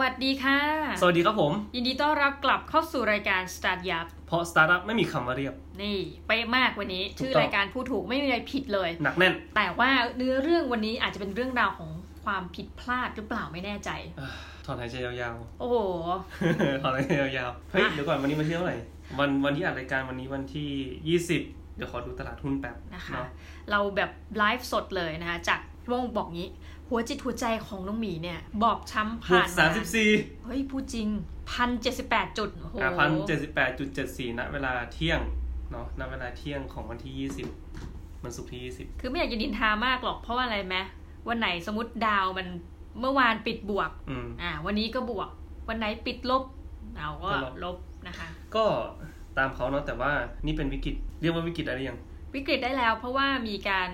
วัสดีค่ะ สวัสดีครับผม ยินดีต้อนรับกลับเข้าสู่รายการ Start Up เพราะสตาร์ทอัพไม่มีคำว่าเรียบ นี่เป๊ะมากวันนี้ถูกต้องชื่อรายการผู้ถูกไม่มีอะไรผิดเลย หนักแน่น แต่ว่าเนื้อเรื่องวันนี้อาจจะเป็นเรื่องราวของความผิดพลาดหรือเปล่าไม่แน่ใจอ่าถอนหายใจยาวโอ้โหๆถอนหายใจยาวๆ เฮ้ยอะเดี๋ยวก่อนวันนี้วันที่เท่าไหร่ วันวันที่อัดรายการวันนี้วันที่ 20 เดี๋ยวขอดูตลาดหุ้นแป๊บนะคะเนาะเราแบบไลฟ์สดเลยนะคะจากวงบอกงี้ หัวจิตหัวใจของน้องหมีเนี่ย บอกช้ำบวผ่ากนสามมาสิบสี่เฮ้ย พูดจริงพันเจ็ดสิบแปดจุดโอ้โหอ่าพันเจ็ดสิบแปดจุดเจ็ดสี่ณเวลาเที่ยงเนาะณเวลาเที่ยงของวันที่ยี่สิบมันศุกร์ที่ยี่สิบคือไม่อยากจะดินทามากหรอกเพราะว่าอะไรไหมวันไหนสมมติดาวมันเมื่อวานปิดบวกอืมอ่า วันนี้ก็บวก วันไหนปิดลบเราก็ก็ลบลบนะคะ ก็ตามเขาเนาะแต่ว่านี่เป็นวิกฤตเรียกว่าวิกฤตอะไรยัง วิกฤตได้แล้ว เพราะว่ามีการ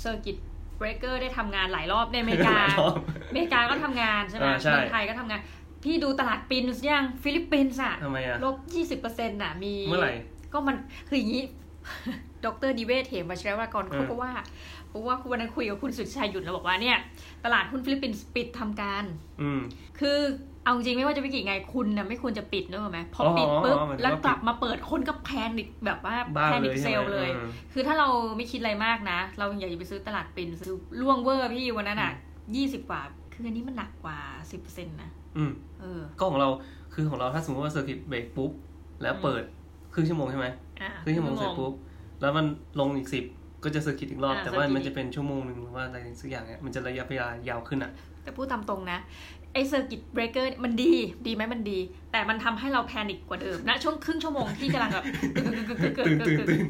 circuit breaker ได้ทำงานหลายรอบในอเมริกาหลายรอบอเมริกาก็ทำงานใช่ไหมอ่าใช่เมืองไทยก็ทำงาน พี่ดูตลาดปินส์ยังฟิลิปปินส์อะทำไมอะลบยี่สิบเปอร์เซ็นต์น่ะมีเมื่อไหร่ก็มันคืออย่างนี้ดร.นิเวศน์เหมวชิรวรากรเออเขาก็ว่าเพราะว่าวันนั้นคุยกับคุณสุดชัยหยุดแล้วบอกว่าเนี่ย ตลาดหุ้นฟิลิปปินส์ปิดทำการ อืมคือ เอาจริงไม่ว่าจะวิกฤตไงคุณนะไม่ควรจะปิดเนอะไหมพอออปิดปุ๊บหมายถึงว่าแล้วกลับมาเปิดคนก็ paนิคแบบว่าบ้าแพเลนิยคใช่เซไหลมเลยอืมคือถ้าเราไม่คิดอะไรมากนะ เราอยากจะไปซื้อตลาดปินซื้อล่วงเวอร์พี่วันนั้นอะยี่สิบกว่า คืออันนี้มันหนักกว่าสิบเปอร์เซ็นต์นะอืมเออ ก็ของเราคือของเราถ้าสมมติว่าเซอร์กิตเบรกปุ๊บแล้วเปิดครึ่งชั่วโมงใช่ไหมอะครึ่งชั่วโมงเสร็จปุ๊บแล้วมันลงอีกสิบก็จะเซอร์กิตอีกรอบอ่าแต่ว่าเซอร์กิตมันจะเป็นชั่วโมงหนึ่งหรือว่าอะไรสักอย่างเนี่ยมันจะระยะเวลายาวขึ้นอะแต่พูดตามตรงนะ ไอ้เซอร์กิตเบรกเกอร์มันดี ดีไหมมันดี แต่มันทำให้เราแพนิคกว่าเดิมนะช่วงครึ่งชั่วโมงที่กำลังแบบตื่นตื่นตื่น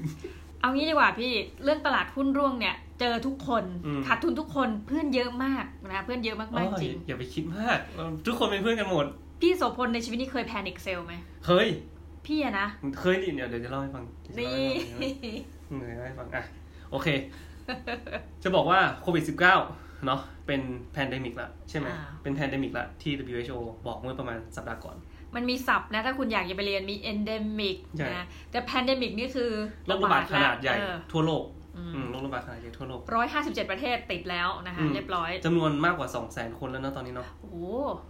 เอางี้ดีกว่าพี่เรื่องตลาดหุ้นร่วงเนี่ยเจอทุกคนอืมขาดทุนทุกคนเพื่อนเยอะมากนะเพื่อนเยอะมากๆจริงอย่าไปคิดมาก ทุกคนเป็นเพื่อนกันหมด พี่โสพลในชีวิตนี้เคยแพนิคเซลไหมเคยพี่อะนะเคยดิเดี๋ยวเดี๋ยวจะเล่าให้ฟังเดี๋ยวนี่จะเล่าให้ฟังเดี๋ยวจะเล่าให้ฟังอะโอเค จะบอกว่าโควิด -19 เนาะเป็น pandemic ละใช่ไหมอ่าเป็น pandemic ละที่ WHO บอกเมื่อประมาณสัปดาห์ก่อน มันมีศัพท์นะ ถ้าคุณอยากจะไปเรียนมี endemic ใช่นะแต่ pandemic นี่คือโรคระบาดขนาดใหญ่เออทั่วโลกอืมอืมโรคระบาดขนาดใหญ่ทั่วโลกร้อยห้าสิบเจ็ดประเทศติดแล้วนะคะอืมเรียบร้อยจำนวนมากกว่า2 0 0 0 0 0คนแล้วนะตอนนี้เนาะโอ้โห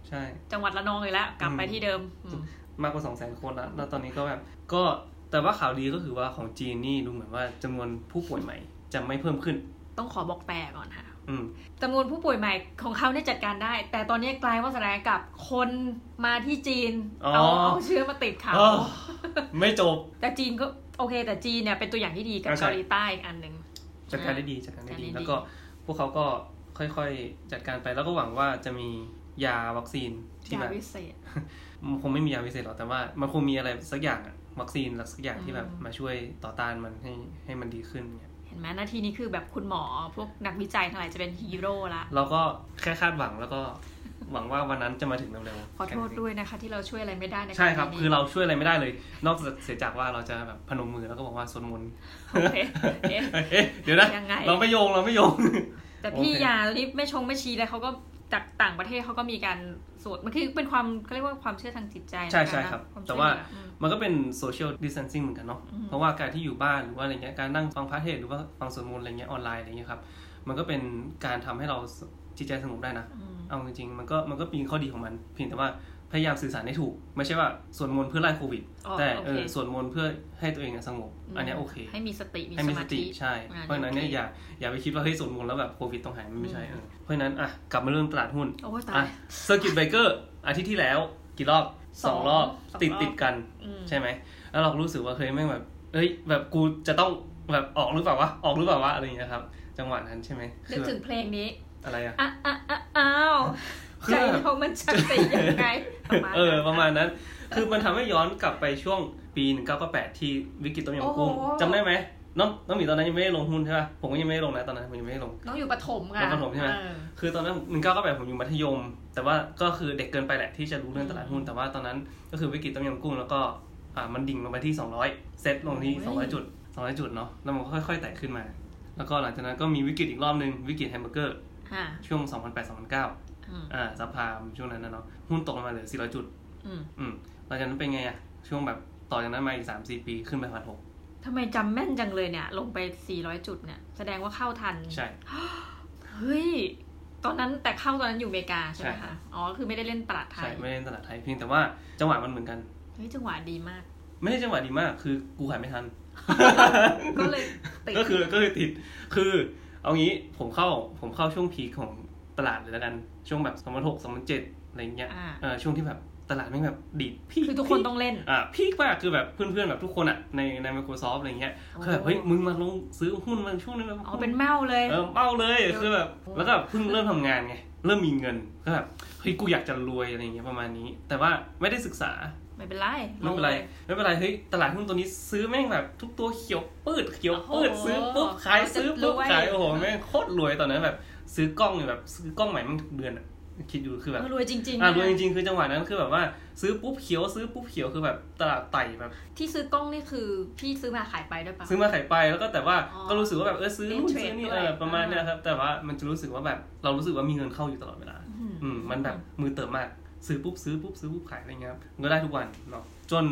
ใช่ จังหวัดระนองเลยแล้วกลับไปอืมที่เดิมอืมมากกว่า2 0 0 0 0 0คนแล้วแล้วตอนนี้ก็แบบก็แต่ว่าข่าวดีก็คือว่าของจีนนี่ดูเหมือนว่าจำนวนผู้ป่วยใหม่จะไม่เพิ่มขึ้น ต้องขอบอกแต่ก่อนค่ะอืม จำนวนผู้ป่วยใหม่ของเขาเนี่ยจัดการได้ แต่ตอนนี้กลายว่าสถานกับคนมาที่จีนอ๋อเอาเอาเชื้อมาติดเขาอ้อไม่จบ แต่จีนก็โอเค แต่จีนเนี่ยเป็นตัวอย่างที่ดีกับอ่าใช่เกาหลีใต้อีกอันหนึ่งจัดการได้ดีจัดการได้ดีจัดการได้ดี แล้วก็พวกเขาก็ค่อยๆจัดการไปแล้วก็หวังว่าจะมียาวัคซีนที่ยาแบบวิเศษมันคงไม่มียาวิเศษหรอกแต่ว่ามันคงมีอะไรสักอย่างอะวัคซีนสักอย่างที่แบบอืมมาช่วยต่อต้านมันให้ให้มันดีขึ้นเนี่ยเห็นไหมหน้าที่นี้คือแบบคุณหมอพวกนักวิจัยทั้งหลายจะเป็นฮีโร่ละเราก็แค่คาดหวังแล้วก็หวังว่าวันนั้นจะมาถึงเร็วๆขอโทษด้วยนะคะ ที่เราช่วยอะไรไม่ได้ในใช่ครับกณีนี้คือเราช่วยอะไรไม่ได้เลย นอกจากเสียจากว่าเราจะแบบพนมมือแล้วก็บอกว่าสวดมนต์โอเคเอ๊ะเอ๊ะเดี๋ยวนะยังไงเราไม่โยงเราไม่โยง แต่พี่โอเคยานี่ไม่ชงไม่ชี้เลยเขาก็จากต่างประเทศเขาก็มีการ สวดมันคือเป็นความเขาเรียกว่าความเชื่อทางจิตใจใช่นะะใช่ครับวมแต่ช่ยว่าเหลืออืมมันก็เป็นโซเชียลดิส a ทนซิ่งเหมือนกันเนาะอืมเพราะว่าการที่อยู่บ้านหรือว่าอะไรเงี้ยการนั่งฟังพระเทศน์หรือว่าฟังสวดมนต์อะไรเงี้ยออนไลน์อะไรเงี้ยครับมันก็เป็นการทำให้เราจิตใจสงบได้นะอืมเอาจริงๆมันก็มันก็มีข้อดีของมันเพียงแต่ว่า พยายามสื่อสารให้ถูก ไม่ใช่ว่าสวดมนต์เพื่อไล่โควิดอ๋อแต่โอเอเคอสวดมนต์เพื่อให้ตัวเองอะสงบ อันเนี้ยโอเค ให้มีสติมีให้สมีสมาติธิใช่อ่าเพราะฉะนั้นเนี่ยโอเคอย่าอย่าไปคิดว่าเฮ้ยสวดมนต์แล้วแบบโควิดต้องหายมันไม่ใช่อืมเออเพราะฉะนั้นอะกลับมาเรื่องตลาดหุ้นโอ้ยตาอะยcircuit breaker อาทิตย์ที่แล้วกี่รอบสองรอบสองติดรอบติดกันอืมใช่ไหมแล้วเราก็รู้สึกว่าเฮ้ยแม่งแบบเอ้ยแบบกูจะต้องแบบออกหรือเปล่าวะออกหรือเปล่าวะอะไรอย่างเงี้ยครับ จังหวะนั้นใช่ไหมนึกถึงเพลงนี้อะไรอะอะอะอะอ้าวคื ใจอแบบเรามันชักติยังไงประมาณเออนั้นประมาณนั้น คือมันทำให้ย้อนกลับไปช่วงปี1998ที่วิกฤตต้มยำกุ้งโอ้โหจำได้ไหมน้องน้องหมีตอนนั้นยังไม่ได้ลงหุ้นใช่ป่ะผมก็ยังไม่ได้ลงนะตอนนั้นผมยังไม่ได้ลง น้องอยู่ปฐมค่ะน้องประถมใช่ไหมเออคือตอนนั้นหนึ่งเก้าก็แบบผมอยู่มัธยม แต่ว่าก็คือเด็กเกินไปแหละที่จะรู้เรื่องตลาดหุ้น แต่ว่าตอนนั้นก็คือวิกฤตต้มยำกุ้งแล้วก็อ่ามันดิ่งลงไปที่200เซตลงที่200จุด200จุดเนาะแล้วมันก็ค่อยๆไต่ขึ้นมา แล้วก็หลังจากนั้นก็มีวิกฤตอีกรอบนึงวิกฤตแฮมเบอร์เกอร์ค่ะช่วง2008-2009อืมอ่า ซับพลามช่วงนั้นนะเนาะหุ้นตกลงมาเหลือ400จุดอืมอืมหลังจากนั้นเป็นไงอะช่วงแบบต่อจากนั้นมาอีก3-4ปีขึ้นไปพันหกทำไมจำแม่นจังเลยเนี่ย ลงไป400จุดเนี่ย แสดงว่าเข้าทัน ใช่ เฮ้ย ตอนนั้นแต่เข้าตอนนั้นอยู่อเมริกาใช่ไหมใช่ครัคะบอ๋อ คือไม่ได้เล่นตลาดไทใช่ยไม่ได้เล่นตลาดไทยเพียงแต่ว่าจังหวะมันเหมือนกัน เฮ้ย จังหวะดีมาก ไม่ใช่จังหวะดีมาก คือกูขายไม่ทัน ก็เลยติด ก็คือก็เลยติด คือ เอางี้ผมเข้าผมเข้าช่วงพีคของ ตลาดเลยแล้วกัน ช่วงแบบสองพันหกสองพันเจ็ดอะไรเงี้ยอ่าเออช่วงที่แบบตลาดแม่งแบบดีดพีคคือทุกคนต้องเล่นอะพีคมากคือแบบเพื่อนๆแบบทุกคนอะในใน Microsoft อะไรเงี้ยโอ้คือแบบเฮ้ยมึงมาลงซื้อหุ้นมันช่วงนี้แบบอ๋อเป็นเมาเลยเออเมาเลยคือแบบโอ้แล้วก็เพิ่งเริ่มทำงานไงเริ่มมีเงินก็แบบเฮ้ยกูอยากจะรวยอะไรเงี้ยประมาณนี้ แต่ว่าไม่ได้ศึกษาไม่เป็นไรไม่เป็นไรลงลยไม่เป็นไรเฮ้ยตลาดหุ้นตัวนี้ซื้อแม่งแบบทุกตัวเขียวปืดเขียวปืดโอ้โหซื้อปุ๊บขายซื้อปุ๊บรวยขายโอ้โหแม่งโคตรรวยตอนนั้นแบบ ซื้อกล้องเนี่ยแบบซื้อกล้องใหม่แม่งทุกเดือนอะคิดดูคือแบบเออรวยจริงๆอะนะรวยจริงๆคือจังหวะนั้นคือแบบว่า ซื้อปุ๊บเขียวซื้อปุ๊บเขียวคือแบบตลาดไต่แบบ ที่ซื้อกล้องนี่คือพี่ซื้อมาขายไปด้วยปะซื้อมาขายไปแล้วก็แต่ว่าอ๋อก็รู้สึกว่าแบบเออซื้อนู่นเล่นเทรดซื้อนี่ด้วยเออประมาณอ่าเนี้ยครับ แต่ว่ามันจะรู้สึกว่าแบบเรารู้สึกว่ามีเงินเข้าอยู่ตลอดเวลา อืมอืมมันแบบมือเติมมากซื้อปุ๊บซื้อปุ๊บซื้อปุ๊บขายอะไรเงี้ยครับมันก็ได้ทุกวันเนาะจน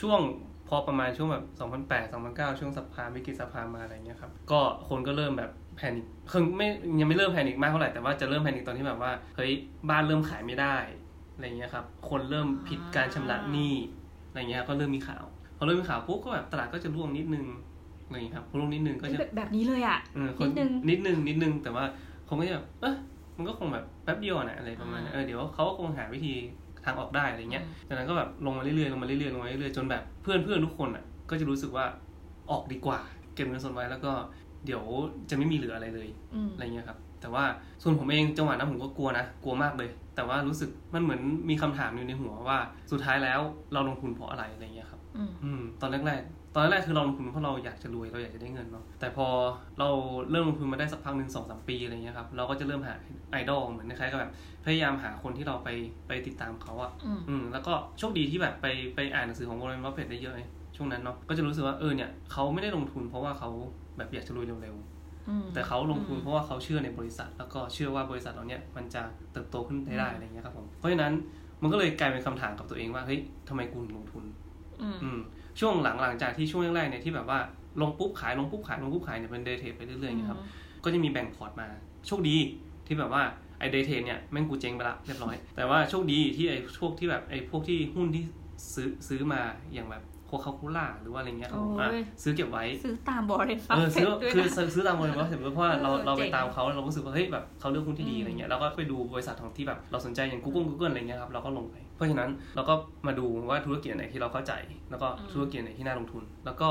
ช่วงพอประมาณช่วงแบบ2008 2009 ช่วงสัพพามวิกฤตสัพพามมาอะไรเงี้ยครับก็คนก็เริ่มแบบ แพนิคคือไม่ยังไม่เริ่มแพนิคมากเท่าไหร่แต่ว่าจะเริ่มแพนิคตอนที่แบบว่าเฮ้ยบ้านเริ่มขายไม่ได้อะไรเงี้ยครับคนเริ่มผิดการชำระหนี้อะไรเงี้ยก็เริ่มมีข่าวพอเริ่มมีข่าวปุ๊บก็แบบตลาดก็จะร่วงนิดนึงอะไรเงี้ยครับพอร่วงนิดนึงก็จะแบบแบบนี้เลยอะเออคนิดนึงนิดนึงนิดนึงแต่ว่าผมก็จะแบบเออมันก็คงแบบแป๊บเดียวนะอะไรประมาณนี้อ่าเออเดี๋ยวเขาก็คงหาวิธีทางออกได้อะไรเงี้ยอืมจากนั้นก็แบบลงมาเรื่อยๆลงมาเรื่อยๆลงมาเรื่อยๆจนแบบเพื่อนเพื่อนทุกคนอะก็จะรู้สึกว่าออกดีกว่า เก็บเงินสดไว้แล้วก็ เดี๋ยวจะไม่มีเหลืออะไรเลยอืมอะไรเงี้ยครับ แต่ว่าส่วนผมเองจังหวะนั้นผมก็กลัวนะกลัวมากเลย แต่ว่ารู้สึกมันเหมือนมีคำถามอยู่ในหัวว่าสุดท้ายแล้วเราลงทุนเพราะอะไรอะไรเงี้ยครับอืมอืมตอนแรกๆตอนแรกๆคือเราลงทุนเพราะเราอยากจะรวยเราอยากจะได้เงินเนาะแต่พอเราเริ่มลงทุนมาได้สักพักหนึ่งสองสามปีอะไรเงี้ยครับเราก็จะเริ่มหาไอดอลเหมือนคล้ายๆกับแบบพยายามหาคนที่เราไปไปติดตามเขาอะอืมอืมแล้วก็โชคดีที่แบบไปไปอ่านหนังสือของวอร์เรนบัฟเฟตได้เยอะเลย ช่วงนั้นเนาะก็จะรู้สึกว่าเออเนี่ยเขาไม่ได้ลงทุนเพราะว่าเขาแบบอยากจะรวยเร็วอืมๆแต่เขาลงทุนเพราะว่าเขาเชื่อในบริษัท แล้วก็เชื่อว่าบริษัทเราเนี่ยมันจะเติบโตขึ้นได้ได้อะไรเงี้ยครับผมเพราะฉะนั้นมันก็เลยกลายเป็นคำถามกับตัวเองว่าเฮ้ยทำไมกูถึงลงทุนอืมอืมช่วงหลังหลังจากที่ช่วงแรกๆเนี่ยที่แบบว่าลงปุ๊บขายลงปุ๊บขายลงปุ๊บขายเนี่ยเป็น day trade ไปเรื่อยๆอย่างเงี้ยครับก็จะมีแบ่ง port มาโชคดีที่แบบว่าไอเดย์เทรดเนี่ยแม่งกูเจ๊งไปละเรียบร้อย แต่ว่าโชคดีที่ไอพวกที่แบบไอพวกที่หุ้นที่ซื้อซื้อมาอย่างแบบ โคคาโคล่าหรือว่าอะไรเงี้ยครับผมโอ้ยอะซื้อเก็บไว้ ซื้อตามบริษัทเออซื้อด้วยคือนะซื้อซื้อตามบริษัทเสร็จเพราะว่าเราเออเราไปเจ๋งตามเขาเรารู้สึกว่าเฮ้ยแบบเขาเลือกหุ้นที่ดีอืมอะไรเงี้ยเราก็ไปดูบริษัทของที่แบบเราสนใจอย่าง Google Google อะไรเงี้ยครับเราก็ลงไป เพราะฉะนั้นเราก็มาดูว่าธุรกิจไหนที่เราเข้าใจ แล้วก็ธุรกิจไหนที่น่าลงทุน แล้วก็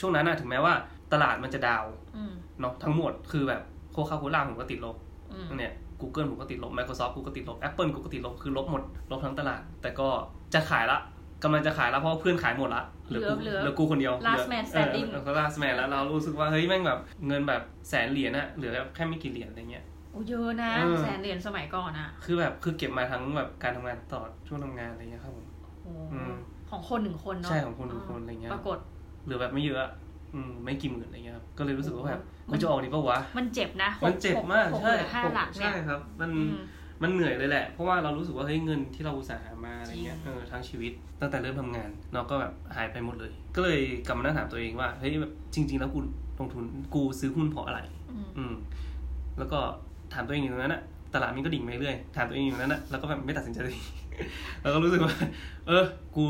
ช่วงนั้นนะถึงแม้ว่าตลาดมันจะดาวน์อืมเนาะทั้งหมดคือแบบโคคาโคล่าผมก็ติดลบอืมเนี่ย Google ผมก็ติดลบ Microsoft กูก็ติดลบ Apple กูก็ติดลบคือลบหมดลบทั้งตลาด แต่ก็จะขายละ กำลังจะขายแล้วเพราะว่าเพื่อนขายหมดละเหลือกูเหลือเหลือกูคนเดียว Last man standing เออก็ last man แล้วเรารู้สึกว่าเฮ้ยแม่งแบบเงินแบบแสนเหรียญอะเหลือแค่ไม่กี่เหรียญอะไรเงี้ยโอ้เยอะนะเออแสนเหรียญสมัยก่อนอะคือแบบคือเก็บมาทั้งแบบการทำงานตลอดช่วงทำงานอะไรเงี้ยครับผมโอ้อืมของคนหนึ่งคนเนาะใช่ของคนหนึ่งคนอะไรเงี้ยปรากฏเหลือแบบไม่เยอะอะอืมไม่กี่หมื่นอะไรเงี้ยครับก็เลยรู้สึกว่าแบบโอ้มันจะออกดีปะวะมันเจ็บนะหมันเจ็บมากหใช่เหลือห้าหลักเนี่ยใช่ครับ มันอื มมันเหนื่อยเลยแหละ เพราะว่าเรารู้สึกว่าเฮ้ยเงินที่เราอุตส่าห์หามาอะไรเงี้ยจริงเออทั้งชีวิตตั้งแต่เริ่มทำงานเราก็แบบหายไปหมดเลย ก็เลยกลับมานั่งถามตัวเองว่าเฮ้ยแบบจริง ๆ แล้วกูลงทุนกูซื้อหุ้นเพราะอะไร อืมอืมแล้วก็ถามตัวเองอยู่ตรงนั้นอะตลาดมันก็ดิ่งไปเรื่อยถามตัวเองอยู่ตรงนั้นอะแล้วก็แบบไม่ตัดสินใจเลยแล้วก็รู้สึกว่า เออ กู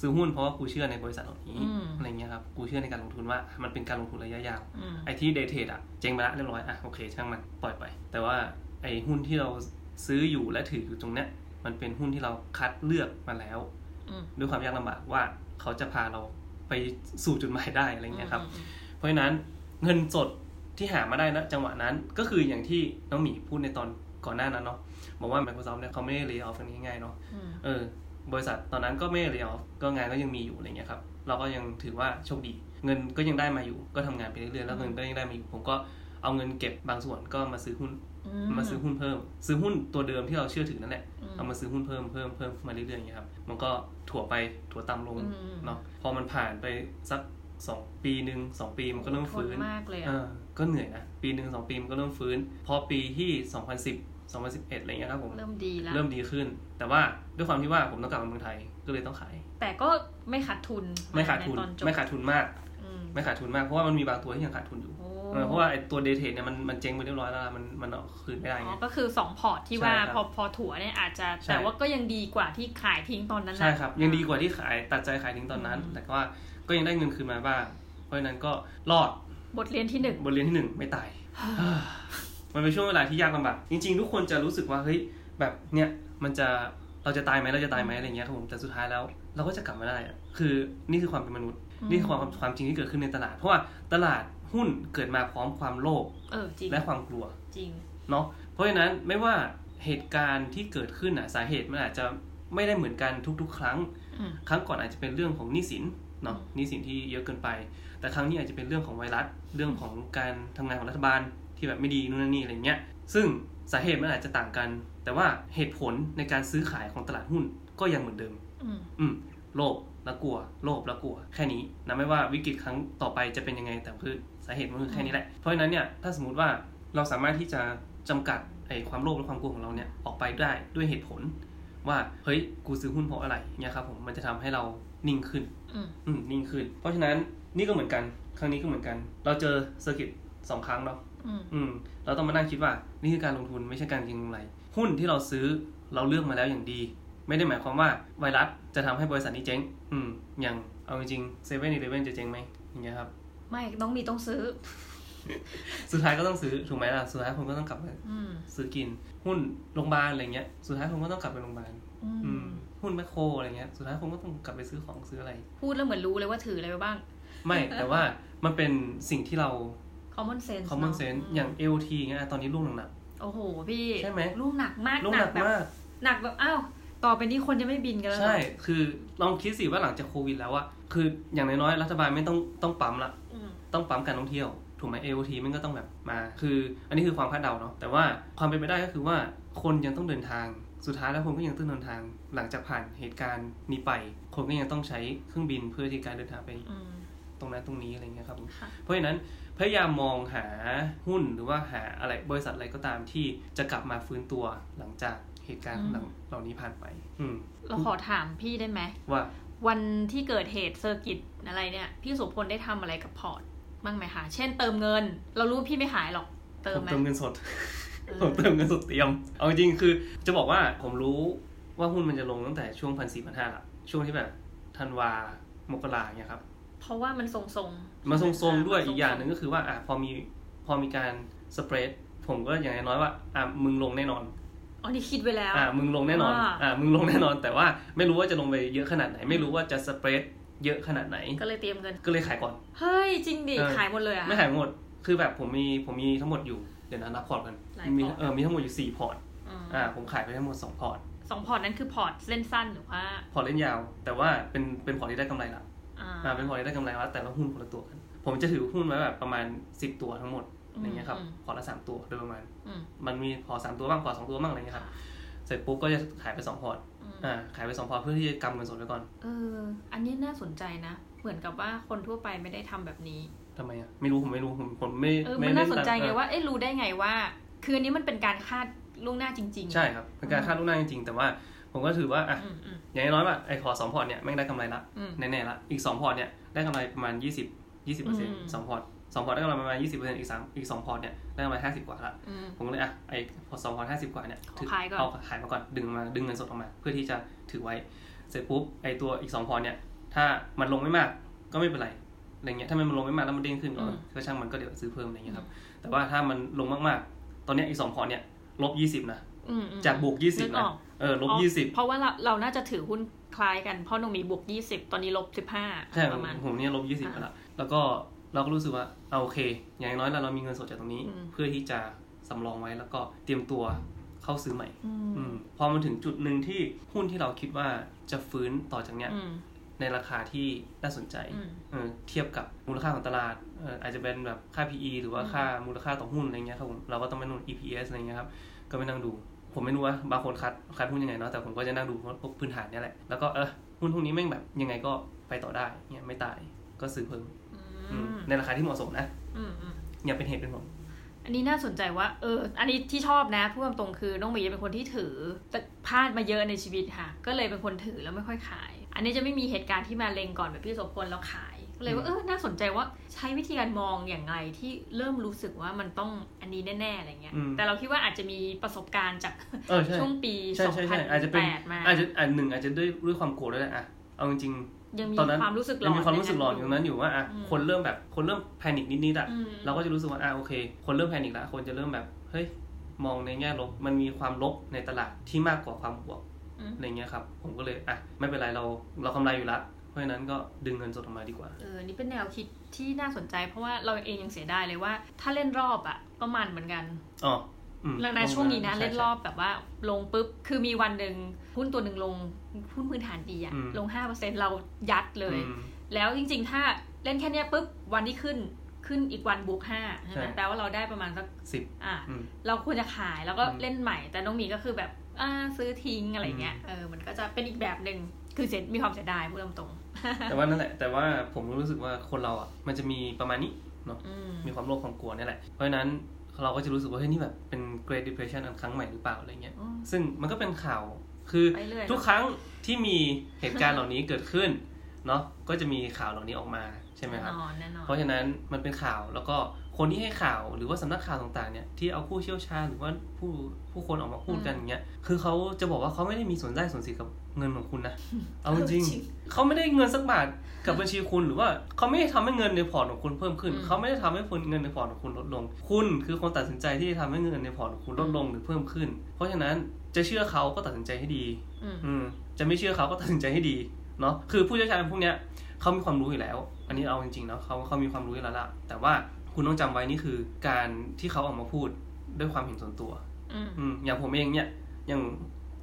ซื้อหุ้นเพราะว่ากูเชื่อในบริษัทเหล่านี้อะไรเงี้ยครับ กูเชื่อในการลงทุนว่า มันเป็นการลงทุนระยะยาวอืมไอ้ที่เดทเทรดอะเจ๊งไปละเรียบร้อยอะโอเคช่างมันปล่อยไป แต่ว่าไอ้หุ้นที่เรา ซื้ออยู่และถืออยู่ตรงเนี้ยมันเป็นหุ้นที่เราคัดเลือกมาแล้วอืมด้วยความยากลำบากว่าเขาจะพาเราไปสู่จุดหมายได้อะไรเงี้ยครับอืมเพราะฉะนั้นเงินสดที่หามาได้นะจังหวะนั้นก็คืออย่างที่น้องหมีพูดในตอนก่อนหน้านั้นเนาะบอกว่า Microsoft เนี่ยเขาไม่ได้เลิกออฟกันง่ายๆเนาะอืมเออบริษัทตอนนั้นก็ไม่ได้เลิกออฟก็งานก็ยังมีอยู่อะไรเงี้ยครับ เราก็ยังถือว่าโชคดี เงินก็ยังได้มาอยู่ ก็ทำงานไปเรื่อยๆแล้วเงินก็ยังได้มาอยู่ ผมก็เอาเงินเก็บบางส่วนก็มาซื้อหุ้นอื มาซื้อหุ้นเพิ่ม ซื้อหุ้นตัวเดิมที่เราเชื่อถือนั่นแหละอืมเอามาซื้อหุ้นเพิ่มเพิ่มเพิ่มมาเรื่อยๆอย่างเงี้ยครับมันก็ถั่วไปถั่วต่ำลงอืมเนาะพอมันผ่านไปสักสองปีหนึ่งสองปีมันก็เริ่มฟื้นทนมากเลยเออะอก็เหนื่อยนะปีหนึ่งสองปีมันก็เริ่มฟื้น พอปีที่2010 2011อะไรเงี้ยครับผมเริ่มดีแล้วเริ่มดีขึ้น แต่ว่าด้วยความที่ว่าผมต้องกลับมาเมืองไทยก็เลยต้องขาย แต่ก็ไม่ขาดทุนไม่ขาดทุนใตอจบไม่ขาดทุนมากอืมไม่ขาดทุนมากเพราะว่ามันมีบางตัวที่ยังขาดทุนอยู่โอ้ เอเออเพราะว่าไอ้ตัว day trade เนี่ยมันมันเจ๊งไปเรียบร้อยแล้วล่ะมันมันเอาคืนไม่ได้อ๋ไงอก็คือ 2 port ที่ใช่ว่าครับพอพอถัวเนี่ยอาจจะใช่แต่ว่าก็ยังดีกว่าที่ขายทิ้งตอนนั้นนะใช่ครับ ยังดีกว่าที่ขายตัดใจขายทิ้งตอนนั้นอืมแต่ว่าก็ยังได้เงินคืนมาบ้าง เพราะฉะนั้นก็รอดบทเรียนที่หนึ่งบทเรียนที่หนึ่งไม่ตายมันเป็นช่วงเวลาที่ยากลำบากจริง ๆ ทุกคนจะรู้สึกว่าเฮ้ยแบบเนี่ยมันจะเราจะตายไหมเราจะตายไหมอะไรเงี้ยครับผมแต่สุดท้ายแล้ว เราก็จะกลับมาได้อะคือนี่คือความเป็นมนุษย์ นี่คือความความจริงที่เกิดขึ้นในตลาด เพราะว่าตลาด หุ้นเกิดมาพร้อมความโลภเออจริงและความกลัวจริงเนาะเพราะฉะนั้นไม่ว่าเหตุการณ์ที่เกิดขึ้นอะสาเหตุมันอาจจะไม่ได้เหมือนกันทุก ๆ ครั้งอืมครั้งก่อนอาจจะเป็นเรื่องของหนี้สินเนาะหนี้สินที่เยอะเกินไป แต่ครั้งนี้อาจจะเป็นเรื่องของไวรัสเรื่องของการทำงานของรัฐบาลที่แบบไม่ดีนู่นนนนี่อะไรเงี้ยซึ่งสาเหตุมันอาจจะต่างกัน แต่ว่าเหตุผลในการซื้อขายของตลาดหุ้นก็ยังเหมือนเดิม อืมอืมโลภและกลัว โลภและกลัว แค่นี้นะไม่ว่าวิกฤตครั้งต่อไปจะเป็นยังไงแต่คือ สาเหตุมันคือแค่นี้แหละ เพราะฉะนั้นเนี่ยถ้าสมมติว่าเราสามารถที่จะจำกัดไอ้ความโลภและความกลัวของเราเนี่ยออกไปได้ด้วยเหตุผล ว่าเฮ้ยกูซื้อหุ้นเพราะอะไรเนี่ยครับผมมันจะทำให้เรานิ่งขึ้นอืมอืมนิ่งขึ้น เพราะฉะนั้นนี่ก็เหมือนกัน ครั้งนี้ก็เหมือนกัน เราเจอ circuit สองครั้งเนาะอืมอืมเราต้องมานั่งคิดว่านี่คือการลงทุนไม่ใช่การเก็งกำไรหุ้นที่เราซื้อเราเลือกมาแล้วอย่างดี ไม่ได้หมายความว่าไวรัสจะทำให้บริษัทนี้เจ๊ง อืมอย่างเอาจริงเซเว่นอีเลเว่นจะเจ๊งไหมอย่างเงี้ยครับ ไม่ต้องมีต้องซื้อ สุดท้ายก็ต้องซื้อถูกไหมล่ะ สุดท้ายคนก็ต้องกลับมาอืมซื้อกินหุ้นโรงพยาบาลอะไรเงี้ย สุดท้ายคนก็ต้องกลับไปโรงพยาบาลอือืมมหุ้นแมคโครอะไรเงี้ย สุดท้ายคนก็ต้องกลับไปซื้อของซื้ออะไร พูดแล้วเหมือนรู้เลยว่าถืออะไรไปบ้าง ไม่แต่ว่ามันเป็นสิ่งที่เรา common sense common เนอะ sense มอย่าง LT เงี้ยตอนนี้ร่วงหนักโอ้โหพี่ ใช่ไหมลูกหนักมากๆร่วงหนักแบบมากหนักแบบอ้าว ต่อไปนี้คนจะไม่บินกันแล้วเหรอใช่ คือลองคิดสิว่าหลังจากโควิดแล้วอะคืออย่างน้อยๆรัฐบาลไม่ต้องต้องปั๊มละอืมต้องปั๊มการท่องเที่ยวถูกไหม AOT มันก็ต้องแบบมา คืออันนี้คือความคาดเดาเนาะ แต่ว่าความเป็นไปได้ก็คือว่าคนยังต้องเดินทาง สุดท้ายแล้วคนก็ยังต้องเดินทาง หลังจากผ่านเหตุการณ์นี้ไป คนก็ยังต้องใช้เครื่องบินเพื่อที่การเดินทางไปอืมตรงนั้นตรงนี้อะไรเงี้ยครับผมค่ะเพราะฉะนั้นพยายามมองหาหุ้นหรือว่าหาอะไรบริษัทอะไรก็ตามที่จะกลับมาฟื้นตัวหลังจาก เหตุการณ์อืมเหล่าเหล่านี้ผ่านไป อืมเราขอถามพี่ได้ไหมว่า วันที่เกิดเหตุ circuit อะไรเนี่ย พี่โสุพลได้ทำอะไรกับพอร์ตบ้างไหมคะเช่นเติมเงิน เรารู้พี่ไม่ขายหรอกเติผมมไหมเติมเงินสดเออผมเติมเงินสดเตรียม เอาจริงๆคือ จะบอกว่าผมรู้ว่าหุ้นมันจะลงตั้งแต่ช่วงพันสี่พันห้าละช่วงที่แบบธันวามกราเนี่ยครับ เพราะว่ามันทรงๆมาทรงๆด้วยมัอีกอย่างหนึ่งก็คือว่าอะพอมีพอมีการ spread ผมก็อย่างน้อยๆว่าอะมึงลงแน่นอน อ๋อนี่คิดไว้แล้วอะมึงลงแน่นอนว่าอะมึงลงแน่นอน แต่ว่าไม่รู้ว่าจะลงไปเยอะขนาดไหน ไม่รู้ว่าจะ spread เยอะขนาดไหน ก็เลยเตรียมเงินก็เลยขายก่อน เฮ้ยจริงดิเออขายหมดเลยอะไม่ขายหมด คือแบบผมมีผมมีทั้งหมดอยู่เดี๋ยวนะนับพอร์ตกันหลายมีพอร์ตเออมีทั้งหมดอยู่สี่พอร์ตอืมอ่าผมขายไปทั้งหมดสองพอร์ตสองพอร์ตนั้นคือพอร์ตเล่นสั้นหรือว่าพอร์ตเล่นยาว แต่ว่าเป็นเป็นพอร์ตที่ได้กำไรละอ่าอ่าเป็นพอร์ตที่ได้กำไรละแต่ละหุ้นคนละตัวกัน ผมจะถือหุ้นไว้แบบประมาณสิบตัวทั้งหมด อย่างเงี้ยครับอืมพอร์ตละสามตัวโดยประมาณอืมมันมีพอร์ตสามตัวบ้างพอร์ตสองตัวบ้างอะไรเงี้ยครับเสร็จปุ๊บก็จะขายไปสองพอร์ตอืมอ่าขายไปสองพอร์ตเพื่อที่จะกำเงินสดไว้ก่อนเอออันนี้น่าสนใจนะ เหมือนกับว่าคนทั่วไปไม่ได้ทำแบบนี้ทำไมอะไม่รู้ผมไม่รู้ผมผมไม่เออไม่มันน่าสนใจตรงไงเออว่าเอ๊ะรู้ได้ไงว่า คืออันนี้มันเป็นการคาดล่วงหน้าจริง ๆ ใช่ครับเป็นการคาดล่วงหน้าจริงๆแต่ว่าผมก็ถือว่าอะอืมอืมอย่างน้อยว่าไอ้พอร์ตสองพอร์ตเนี่ยแม่งได้กำไรละอืมแน่ๆละอีกสองพอร์ตเนี่ยได้กำไรประมาณยี่สิบยี่สิบเปอร์เซ็นต์อืมสองพอร์ต สองพอร์ตได้กำไรประมาณยี่สิบเปอร์เซ็นต์อีกสามอีกสองพอร์ตเนี่ยได้กำไรห้าสิบกว่าละอืมผมก็เลยอะไอ้พอร์ตสองพอร์ตห้าสิบกว่าเนี่ยขอขายก่อนเอาขายมาก่อนดึงมาดึงเงินสดออกมา เพื่อที่จะถือไว้ เสร็จปุ๊บไอ้ตัวอีกสองพอร์ตเนี่ยถ้ามันลงไม่มากก็ไม่เป็นไรอะไรเงี้ยถ้ามันลงไม่มากแล้วมันเด้งขึ้นก็ก็ช่างมันก็เดี๋ยวซื้อเพิ่มอะไรเงี้ยครับแต่ว่าถ้ามันลงมากๆ ตอนเนี้ยอีกสองพอร์ตเนี่ยลบยี่สิบนะอืมอืมจากบวกยี่สิบนึกอนะอกเออลบอ๋อยี่สิบเพราะว่าเราเราน่าจะถือหุ้นคล้ายกันเพราะน้องมีบวกยี่สิบตอนนี้ลบสิบห้าใช่ประมาณผมเนี่ยลบยี่สิบไปละแล้วก็ เราก็รู้สึกว่าเอาโอเค อย่างน้อยเราเรามีเงินสดจากตรงนี้อืมเพื่อที่จะสำรองไว้แล้วก็เตรียมตัวเข้าซื้อใหม่อือืมมพอมันถึงจุดหนึ่งที่หุ้นที่เราคิดว่าจะฟื้นต่อจากเนี้ยอืมในราคาที่น่าสนใจอืมเออเทียบกับมูลค่าของตลาดเอออาจจะเป็นแบบค่า PE หรือว่าอืมค่ามูลค่าต่อหุ้นอะไรเงี้ยครับผมเราก็ต้องไปนู่น EPS อะไรเงี้ยครับ ก็ไปนั่งดู ผมไม่รู้ว่าบางคนคัดคัดหุ้นยังไงเนาะ แต่ผมก็จะนั่งดูพวกพื้นฐานเนี่ยแหละ แล้วก็เออหุ้นพวกนี้แม่งแบบยังไงก็ไปต่อได้เนี่ยไม่ตาย ก็ซื้อเพิ่มอือืมม ในราคาที่เหมาะสมนะอืมอืมอย่าเป็นเหตุเป็นผลอันนี้น่าสนใจว่า เออ อันนี้ที่ชอบนะพูดตรงๆคือน้องหมีเป็นคนที่ถือแต่พลาดมาเยอะในชีวิตค่ะ ก็เลยเป็นคนถือแล้วไม่ค่อยขาย อันนี้จะไม่มีเหตุการณ์ที่มาเลงก่อนแบบพี่โสพลแล้วขายเลยว่าเออน่าสนใจว่าใช้วิธีการมองอย่างไรที่เริ่มรู้สึกว่ามันต้องอันนี้แน่ๆอะไรเงี้ยอืมแต่เราคิดว่าอาจจะมีประสบการณ์จากเออใช่ช่วงปีใช่ใช่ใช่อาจจะเป็น2008มาอาจจะอันหนึ่งอาจจะด้วยด้วยความโกรธด้วยแหละอะเอาจริง ยังมีตอนนั้นความรู้สึกๆหลยัองนมีความรู้สึกหลอนใอยู่นั้นอยู่ว่าอะอืมคนเริ่มแบบคนเริ่มแพนิคนิดๆอะอืมเราก็จะรู้สึกว่าอะโอเค คนเริ่มแพนิคละคนจะเริ่มแบบเฮ้ยมองในแง่ลบมันมีความลบในตลาดที่มากกว่าความบวกอืมอะไรเงี้ยครับ ผมก็เลยอะไม่เป็นไรเราเรากำไรอยู่ละเพราะฉะนั้นก็ดึงเงินสดออกมาดีกว่าเออนี่เป็นแนวคิดที่น่าสนใจ เพราะว่าเราเองยังเสียดายเลยว่า ถ้าเล่นรอบอะก็มันเหมือนกันอ๋ออืมแล้วในช่วงนี้นะใช่เล่นรอบแบบว่าลงปุ๊บคือมีวันหนึ่ง หุ้นตัวหนึ่งลงหุ้นพื้นฐานดีอะอืมลงห้าเปอร์เซ็นเรายัดเลยอืมแล้วจริง ๆ ถ้าเล่นแค่เนี้ยปุ๊บวันที่ขึ้นขึ้นอีกวันบวกห้าใช่ไหมใช่แปลว่าเราได้ประมาณสักสิบอะอืมเราควรจะขายแล้วก็อืมเล่นใหม่ แต่น้องหมีก็คือแบบอ่าซื้อทิ้งอะไรเงี้ยเออมันก็จะเป็นอีกแบบหนึ่งคือเสียมีความเสียดายพูดตรงแต่ว่านั่นแหละ แต่ว่าผมรู้สึกว่าคนเราอะมันจะมีประมาณนี้เนาะๆอืมมีความโลภความกลัวนี่แหละ เพราะฉะนั้นเราก็จะรู้สึกว่าเฮ้ยนี่แบบเป็น Great Depression อันครั้งใหม่หรือเปล่าอะไรเงี้ยอืมซึ่งมันก็เป็นข่าว คือไปเรื่อยทุกครั้งที่มีเหตุการณ์เหล่านี้เกิดขึ้นเนาะก็จะมีข่าวเหล่านี้ออกมาใช่ไหมครับแน่นอนแน่นอนเพราะฉะนั้นมันเป็นข่าวแล้วก็คนที่ให้ข่าวหรือว่าสำนักข่าวต่างๆเนี่ยที่เอาผู้เชี่ยวชาญหรือว่าผู้ผู้คนออกมาพูดกันอย่างเงี้ยคือเขาจะบอกว่าเขาไม่ได้มีส่วนได้ส่วนเสียกับเงินของคุณนะเอาจริงๆเขาไม่ได้เงินสักบาท กับบัญชีคุณหรือว่าเขาไม่ได้ทำให้เงินในพอร์ตของคุณเพิ่มขึ้นอืมเขาไม่ได้ทำให้เงินในพอร์ตของคุณลดลง คุณคือคนตัดสินใจที่จะทำให้เงินในพอร์ตของคุณลดลงหรือเพิ่มขึ้น เพราะฉะนั้นจะเชื่อเขาก็ตัดสินใจให้ดีอืมอืมจะไม่เชื่อเขาก็ตัดสินใจให้ดีเนาะคือผู้เชี่ยวชาญพวกเนี้ยเขามีความรู้อยู่แล้ว อันนี้เอาจริงๆเนาะเขาเขามีความรู้อยู่แล้วล่ะแต่ว่าคุณต้องจำไว้นี่คือการที่เขาออกมาพูดด้วยความเห็นส่วนตัวอืมอืมอย่างผมเองเนี่ยอย่าง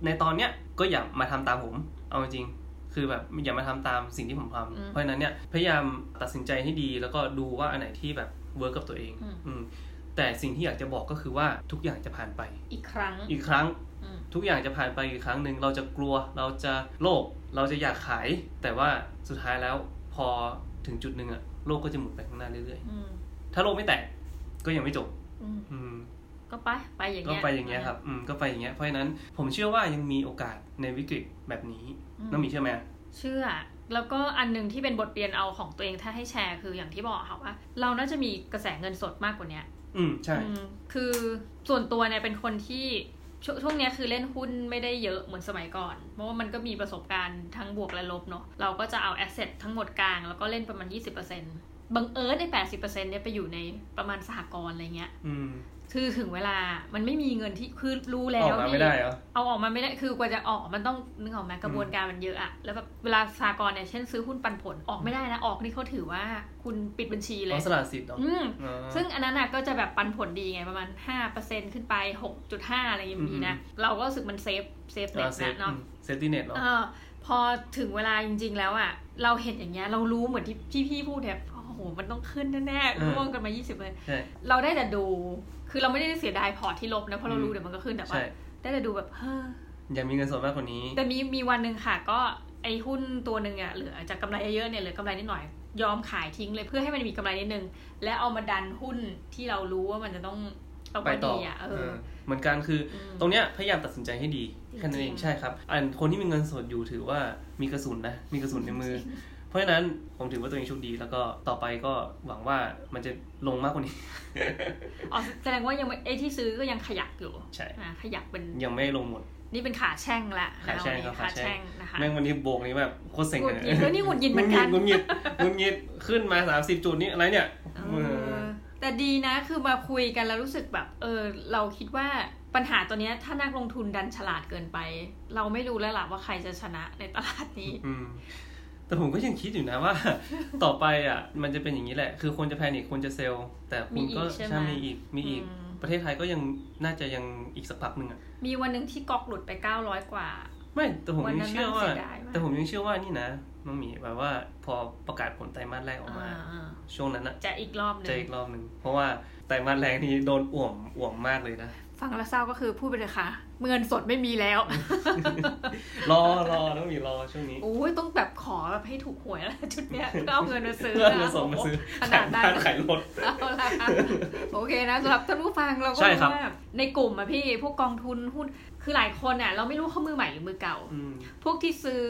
ในตอนเนี้ยก็อย่ามาทำตามผม เอาจริงๆ คือแบบอย่ามาทำตามสิ่งที่ผมทำเพราะฉะนั้นเนี่ยพยายามตัดสินใจให้ดี แล้วก็ดูว่าอันไหนที่แบบเวิร์กกับตัวเองอืมแต่สิ่งที่อยากจะบอกก็คือว่าทุกอย่างจะผ่านไป อีกครั้งอีกครั้งอืมทุกอย่างจะผ่านไปอีกครั้งหนึ่งเราจะกลัวเราจะโลภเราจะอยากขาย แต่ว่าสุดท้ายแล้วพอถึงจุดหนึ่งอะโลกก็จะหมุนไปข้างหน้าเรื่อยอืมๆถ้าโลกไม่แตกก็ยังไม่จบอืมอืมก็ไปไปอย่างก็เงี้ยไปอย่างเงี้ยครับอืมก็ไปอย่างเงี้ยเพราะฉะนั้นผมเชื่อว่ายังมีโอกาสในวิกฤตแบบนี้น้องหมีเชื่อไหม เชื่อ แล้วก็อันหนึ่งที่เป็นบทเรียนเอาของตัวเองถ้าให้แชร์คืออย่างที่บอกค่ะว่า เราน่าจะมีกระแสเงินสดมากกว่าเนี้ยอืมใช่อืมคือส่วนตัวเนี่ยเป็นคนที่ชวช่วงเนี้ยคือเล่นหุ้นไม่ได้เยอะเหมือนสมัยก่อน เพราะว่ามันก็มีประสบการณ์ทั้งบวกและลบเนาะเราก็จะเอาแอสเซททั้งหมดกลาง แล้วก็เล่นประมาณ 20%บังเอิญไอ้80%เนี่ยไปอยู่ในประมาณสหกรณ์อะไรเงี้ยอืม คือถึงเวลามันไม่มีเงินที่คือรู้แล้วพี่ออกมาไม่ได้เหรอเอาออกมาไม่ได้คือกว่าจะออกมันต้องนึกออกไหมกระบวนการมันเยอะอะแล้วแบบเวลาสหกรณ์เนี่ยเช่นซื้อหุ้นปันผลออกไม่ได้นะออกนี่เขาถือว่าคุณปิดบัญชีเลยอ๋อสละสิทธิ์เหรออืมอ๋อซึ่งอันนั้นอะก็จะแบบปันผลดีไงประมาณ 5%ขึ้นไป 6.5 อะไรอย่างนี้นะ เราก็รู้สึกมัน safe safe net อ่า safe นะเนาะ safety net เหรอเออพอถึงเวลาจริง ๆ แล้วอะเราเห็นอย่างเงี้ยเรารู้เหมือนที่ที่พี่พูดเนี่ยโอ้โหมันต้องขึ้นแน่อืมๆร่วงกันมา 20เลยใช่เราได้แต่ดู คือเราไม่ได้เสียดายพอร์ตที่ลบนะเพราะเราอืมรู้เดี๋ยวมันก็ขึ้นแต่ว่าใช่ได้แต่ดูแบบเฮ้ออยากมีเงินสดมากกว่านี้ แต่มีมีวันหนึ่งค่ะ ก็ไอหุ้นตัวหนึ่งอะเหลือจากกำไรเยอะๆเนี่ยเหลือกำไรนิดหน่อยยอมขายทิ้งเลยเพื่อให้มันมีกำไรนิดนึง แล้วเอามาดันหุ้นที่เรารู้ว่ามันจะต้องต้องไปต่อดีอะเอเอออเหมือนกันคืออมตรงเนี้ยพยายามตัดสินใจให้ดีแค่นั้นเองจริงๆใช่ครับอันคนที่มีเงินสดอยู่ถือว่ามีกระสุนนะมีกระสุนในมือ เพราะฉะนั้นผมถือว่าตัวเองโชคดี แล้วก็ต่อไปก็หวังว่ามันจะลงมากกว่านี้อ๋อแสดงว่ายังไม่ไอที่ซื้อก็ยังขยักอยู่ใช่อ่าขยักเป็นยังไม่ลงหมดนี่เป็นขาแช่งละขาแช่งครับขาขาแช่แช่งงนะคะแม่งวันนี้โบกนี้แบบโคตรเซ็งหงุเลดยหงิดแล้วนี่หงุดหงิดเหมือนกันงุดหงิดงุดหงิดขึ้นมาสามสิบจุดนี้อะไรเนี่ยเอเอออแต่ดีนะคือมาคุยกันแล้วรู้สึกแบบเออเราคิดว่าปัญหาตัวเนี้ยถ้านักลงทุนดันฉลาดเกินไป เราไม่รู้แล้วล่ะว่าใครจะชนะในตลาดนี้อืม แต่ผมก็ยังคิดอยู่นะว่า ต่อไปอะ มันจะเป็นอย่างนี้แหละ คือคนจะแพนิคคนจะเซลล์แต่คุณก็มีอีกใช่ไหมใช่มีอีกมีอีกอืมประเทศไทยก็ยังน่าจะยังอีกสักพักหนึ่งอะมีวันหนึ่งที่กอกหลุดไป900กว่า ไม่แต่ผมวันยันั้งนเชื่อว่าน่าเสียดายมากแต่ผมยังเชื่อว่านี่นะน้องหมีแบบว่าพอประกาศผลไตรมาสแรกออกมาอ่าช่วงนั้นอะๆจะอีกรอบหนึ่เจะงอีกรอบหนึ่งเพราะว่าไตรมาสแรกนี่โดนอ่วมอ่วมมากเลยนะ ฟังแล้วเศร้าก็คือพูดไปเลยค่ะ เงินสดไม่มีแล้ว รอรอน้องหมีรอช่วงนี้โอ้ยต้องแบบขอแบบให้ถูกหวยแล้วชุดเนี้ยเพื่อเอาเงินมาซื้อเพื่อเอาเงินสดมาซื้อขนาดนั้นขายบ้านขายรถเอาละค่ะโอเคนะสำหรับท่านผู้ฟังเราก็ใช่รู้ครับว่าในกลุ่มอะพี่พวกกองทุนหุ้นคือหลายคนอะเราไม่รู้เขามือใหม่หรือมือเก่าอืมพวกที่ซื้อ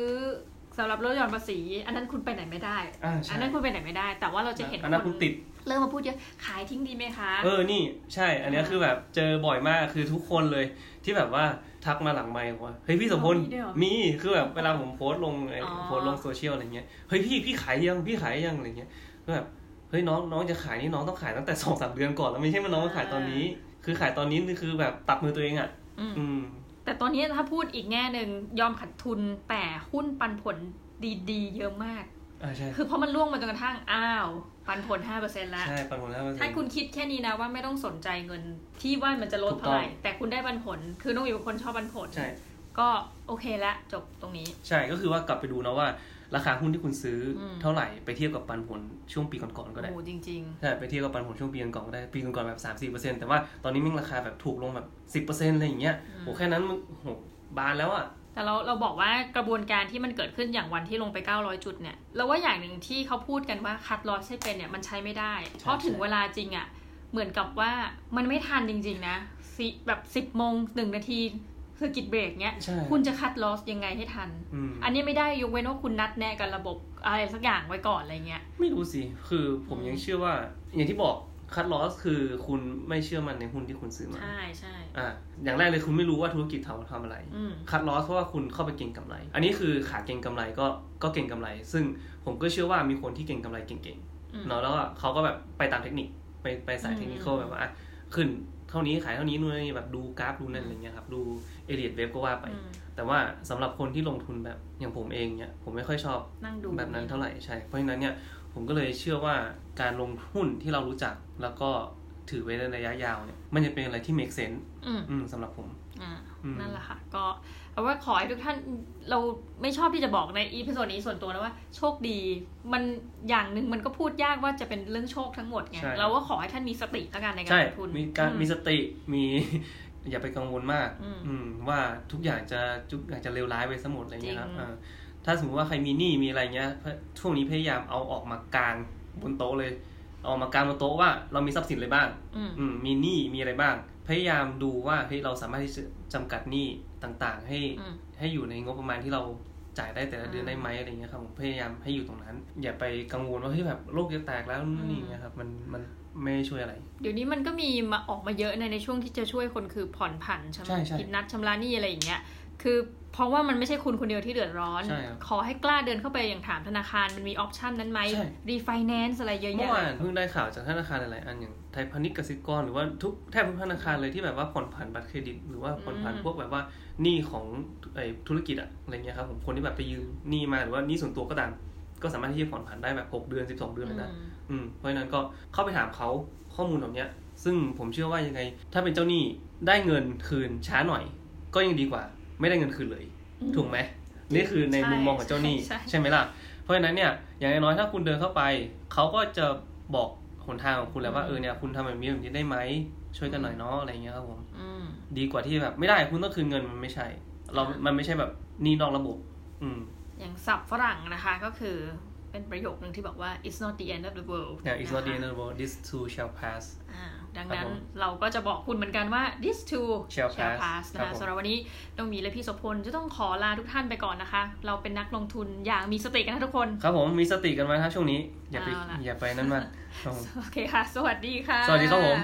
สำหรับลดหย่อนภาษี อันนั้นคุณไปไหนไม่ได้อ่าใช่อันนั้นคุณไปไหนไม่ได้ แต่ว่าเราจะเห็นอันนั้นคคุณติด เริ่มมาพูดเยอะขายทิ้งดีไหมคะ เออ นี่ใช่ อันเนี้ยคือแบบเจอบ่อยมากคือทุกคนเลยที่แบบว่าทักมาหลังไมค์ว่าเฮ้ยพี่สมพลมีด้วยเหรอมีคือแบบเวลาผมโพสต์ลงไอ้อ๋อโพสต์ลงโซเชียลอะไรเงี้ยเฮ้ยพี่พี่ขายยังพี่ขายยังอะไรเงี้ยก็แบบเฮ้ยน้องน้องจะขายนี่น้องต้องขายตั้งแต่สองสามเดือนก่อนแล้วไม่ใช่มาน้องมาขายตอนนี้ คือขายตอนนี้นี่คือแบบตัดมือตัวเองอะอืมอืม แต่ตอนนี้ถ้าพูดอีกแง่หนึ่งยอมขาดทุนแต่หุ้นปันผลดีๆ เยอะมากอ่าใช่คือเพราะมันล่วงมาจนกระทั่งอ้าว ปันผล5%แล้ว ใช่ ปันผลแล้วมันถ้าคุณคิดแค่นี้นะว่าไม่ต้องสนใจเงินที่ว่ามันจะลดถูกต้องเท่าไหร่ แต่คุณได้ปันผล คือน้องวิวเป็นคนชอบปันผล ใช่ ก็โอเคละจบตรงนี้ ใช่ ก็คือว่ากลับไปดูนะว่า ราคาหุ้นที่คุณซื้ออมเท่าไหร่ไปเทียบกับปันผลช่วงปีก่อนๆก็ได้ โอ้จริงใช่ ไปเทียบกับปันผลช่วงปีก่อนๆก็ได้ ปีก่อนๆแบบสามสี่เปอร์เซ็นต์แต่ว่าตอนนี้มันราคาแบบถูกลงแบบสิบเปอร์เซ็นต์อะไรอย่างเงี้ยอืมโห แค่นั้นมันโหบานแล้วอะๆ แต่เราเราบอกว่ากระบวนการที่มันเกิดขึ้นอย่างวันที่ลงไป 900 จุดเนี่ยเราว่าอย่างหนึ่งที่เขาพูดกันว่า cut loss ให้เป็นเนี่ยมันใช้ไม่ได้ เพราะถึงเวลาจริงอ่ะเหมือนกับว่ามันไม่ทันจริง ๆ นะสิแบบสิบโมงหนึ่งนาที circuit break เนี้ยใช่คุณจะ cut loss ยังไงให้ทันอืมอันนี้ไม่ได้ยกเว้นว่าคุณนัดแนะกันระบบอะไรสักอย่างไว้ก่อนอะไรเงี้ย ไม่รู้สิ คือผมอืมยังเชื่อว่า อย่างที่บอก คัดลอสคือคุณไม่เชื่อมันในหุ้นที่คุณซื้อมา ใช่ใช่อ่าอย่างแรกเลยคุณไม่รู้ว่าธุรกิจเขาทำอะไรอืมคัดลอสเพราะว่าคุณเข้าไปเก็งกำไร อันนี้คือขาเก็งกำไรก็ก็เก่งกำไร ซึ่งผมก็เชื่อว่ามีคนที่เก่งกำไรเก่งอืมๆเนาะแล้วก็เขาก็แบบไปตามเทคนิคไปไปสายเทคนิคอืมแบบว่าอะขึ้นเท่านี้ขายเท่านี้นู่นนี่แบบดูกราฟดูนั่นอะไรเงี้ยครับดูเอเลียดเว็บก็ว่าไปอืมแต่ว่าสำหรับคนที่ลงทุนแบบอย่างผมเองเนี่ยผมไม่ค่อยชอบนั่งดูแบบนั้นเท่าไหร่ใช่เพราะฉะนั้นเนี่ย ผมก็เลยเชื่อว่าการลงหุ้นที่เรารู้จักแล้วก็ถือไว้ในระยะยาวเนี่ย มันจะเป็นอะไรที่ make sense อืมอืมสำหรับผมอ่าอืมนั่นแหละค่ะ ก็เอาว่าขอให้ทุกท่านเราไม่ชอบที่จะบอกใน episode นี้ส่วนตัวนะว่าโชคดี มันอย่างหนึ่งมันก็พูดยากว่าจะเป็นเรื่องโชคทั้งหมดไงใช่เราก็ขอให้ท่านมีสติแล้วกันในการใช่ลงทุนมีการอืมมีสติมีอย่าไปกังวลมาก อืมอืมว่าทุกอย่างจะทุกอย่างจะเลวร้ายไปสมดอะไรเงี้ยครับจริงอ่า ถ้าสมมติว่าใครมีหนี้มีอะไรเงี้ยช่วงนี้พยายามเอาออกมากลางบนโต๊ะเลย เอาออกมากลางบนโต๊ะว่าเรามีทรัพย์สินอะไรบ้างอืมอืมมีหนี้มีอะไรบ้าง พยายามดูว่าเฮ้ยเราสามารถที่จะจำกัดหนี้ต่างๆ ให้อืมให้อยู่ในงบประมาณที่เราจ่ายได้แต่ละเดือนอืมได้ไหมอะไรเงี้ยครับผมพยายามให้อยู่ตรงนั้น อย่าไปกังวลว่าเฮ้ยแบบโลกจะแตกแล้วนู่นนี่อืมเงี้ยครับมันมันไม่ได้ช่วยอะไร เดี๋ยวนี้มันก็มีมาออกมาเยอะในในช่วงที่จะช่วยคนคือผ่อนผันใช่ไหมใช่ใช่คิดนัดชำระหนี้อะไรอย่างเงี้ย คือเพราะว่ามันไม่ใช่คุณคนเดียวที่เดือดร้อนใช่ครับขอให้กล้าเดินเข้าไปอย่างถามธนาคารมันมี option นั้นไหมใช่รีไฟแนนซ์อะไรเยอะแยะเมื่อวานเพิ่งได้ข่าวจากธนาคารหลายๆอันอย่างไทยพาณิชย์กสิกรหรือว่าทุกแทบทุกธนาคารเลยที่แบบว่าผ่อนผันบัตรเครดิต หรือว่าผ่อนผันอืมพวกแบบว่าหนี้ของไอ้ธุรกิจอะอะไรเงี้ยครับผมคนที่แบบไปยืมหนี้มาหรือว่าหนี้ส่วนตัวก็ตาม ก็สามารถที่จะผ่อนผันได้แบบหกเดือนสิบสองเดือนเลยนะอืมอืมเพราะฉะนั้นก็เข้าไปถามเขาข้อมูลเหล่านี้ซึ่งผมเชื่อว่ายังไง ถ้าเป็นเจ้าหนี้ได้เงินคืนช้าหน่อย ก็ยังดีกว่า ไม่ได้เงินคืนเลยอืมถูกไหมนี่คือในใช่มุมมองของเจ้าหนี้ใช่ใช่ไหมล่ะ เพราะฉะนั้นเนี่ยอย่างน้อยๆถ้าคุณเดินเข้าไป เขาก็จะบอกหนทางของคุณแล้วว่าเออเนี่ยคุณทำแบบนี้แบบนี้ได้ไหมช่วยกันหน่อยเนาะอะไรเงี้ยครับผมอืมดีกว่าที่แบบไม่ได้คุณต้องคืนเงินมันไม่ใช่ เรา มันไม่ใช่แบบหนี้นอกระบบ อืม อย่างศัพท์ฝรั่งนะคะก็คือเป็นประโยคนึงที่บอกว่า it's not the end of the world yeah it's not the นะคะ end of the world this too shall pass อ่า ดังครับนั้นผมเราก็จะบอกคุณเหมือนกันว่า this too Shall pass นะครัคะบผมสำหรับวันนี้ต้องมีและพี่โสพลจะต้องขอลาทุกท่านไปก่อนนะคะ เราเป็นนักลงทุนอย่างมีสติกันนะทุกคน ครับผมมีสติกันไว้ถ้าช่วงนี้ อย่าไปเอาล่ะอย่าไปนั่นมากครับผมโอเคค่ะ สวัสดีค่ะ สวัสดีครับผม